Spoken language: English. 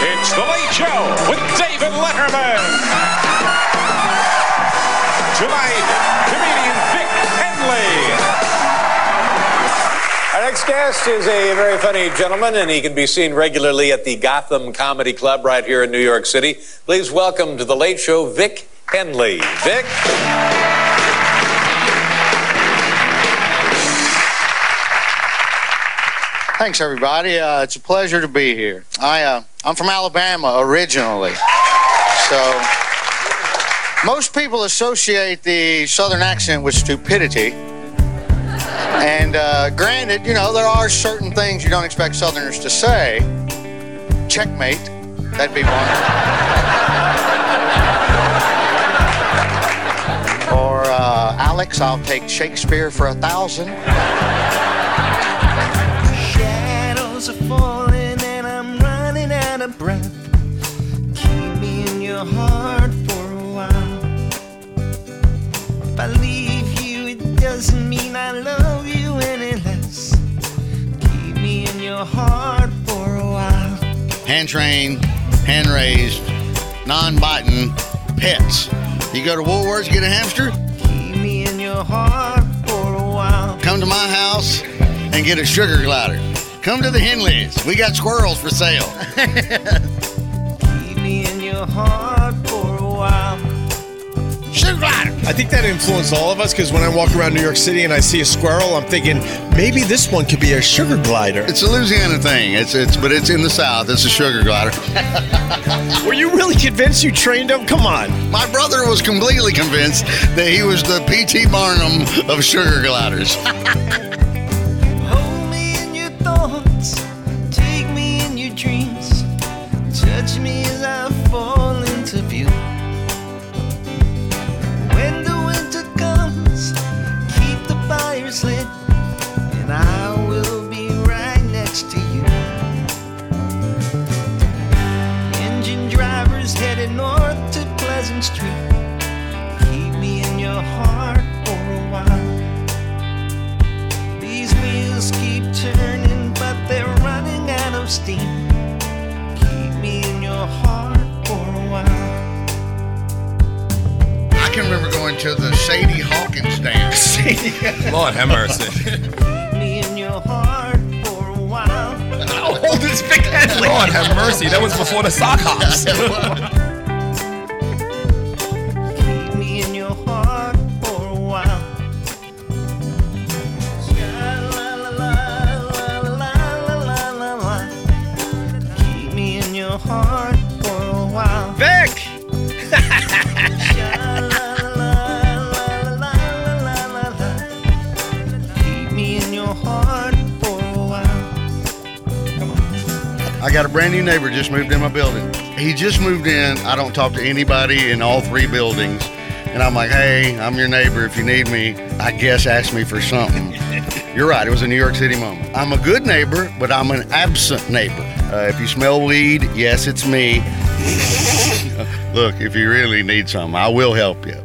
It's The Late Show with David Letterman. Tonight, comedian Vic Henley. Our next guest is a very funny gentleman, and he can be seen regularly at the Gotham Comedy Club right here in New York City. Please welcome to The Late Show, Vic Henley. Vic? Thanks, everybody. Uh, it's a pleasure to be here. I, uh, I'm from Alabama originally. So, most people associate the Southern accent with stupidity. And uh, granted, you know, there are certain things you don't expect Southerners to say. Checkmate, that'd be one. or, uh, Alex, I'll take Shakespeare for a thousand. Your heart for a while. If I leave you, it doesn't mean I love you any less. Keep me in your heart for a while. hand trained, hand raised, non biting pets. You go to Woolworths, get a hamster, Keep me in your heart for a while. come to my house and get a sugar glider. Come to the Henleys. We got squirrels for sale. Keep me in your heart for a while. Sugar. I think that influenced all of us because when I walk around New York City and I see a squirrel, I'm thinking maybe this one could be a sugar glider. It's a Louisiana thing. It's it's but it's in the South. It's a sugar glider. Were you really convinced you trained him? Come on. My brother was completely convinced that he was the P.T. Barnum of sugar gliders. next to you. Engine drivers headed north to Pleasant Stream, keep me in your heart for a while. These wheels keep turning, but they're running out of steam. Keep me in your heart for a while. I can remember going to the Sadie Hawkins dance. Lord have mercy. Lord have mercy. That was before the sock hops. Keep me in your heart I got a brand new neighbor just moved in my building. He just moved in. I don't talk to anybody in all three buildings. And I'm like, hey, I'm your neighbor. If you need me, I guess ask me for something. You're right. It was a New York City moment. I'm a good neighbor, but I'm an absent neighbor. Uh, if you smell weed, yes, it's me. Look, if you really need something, I will help you.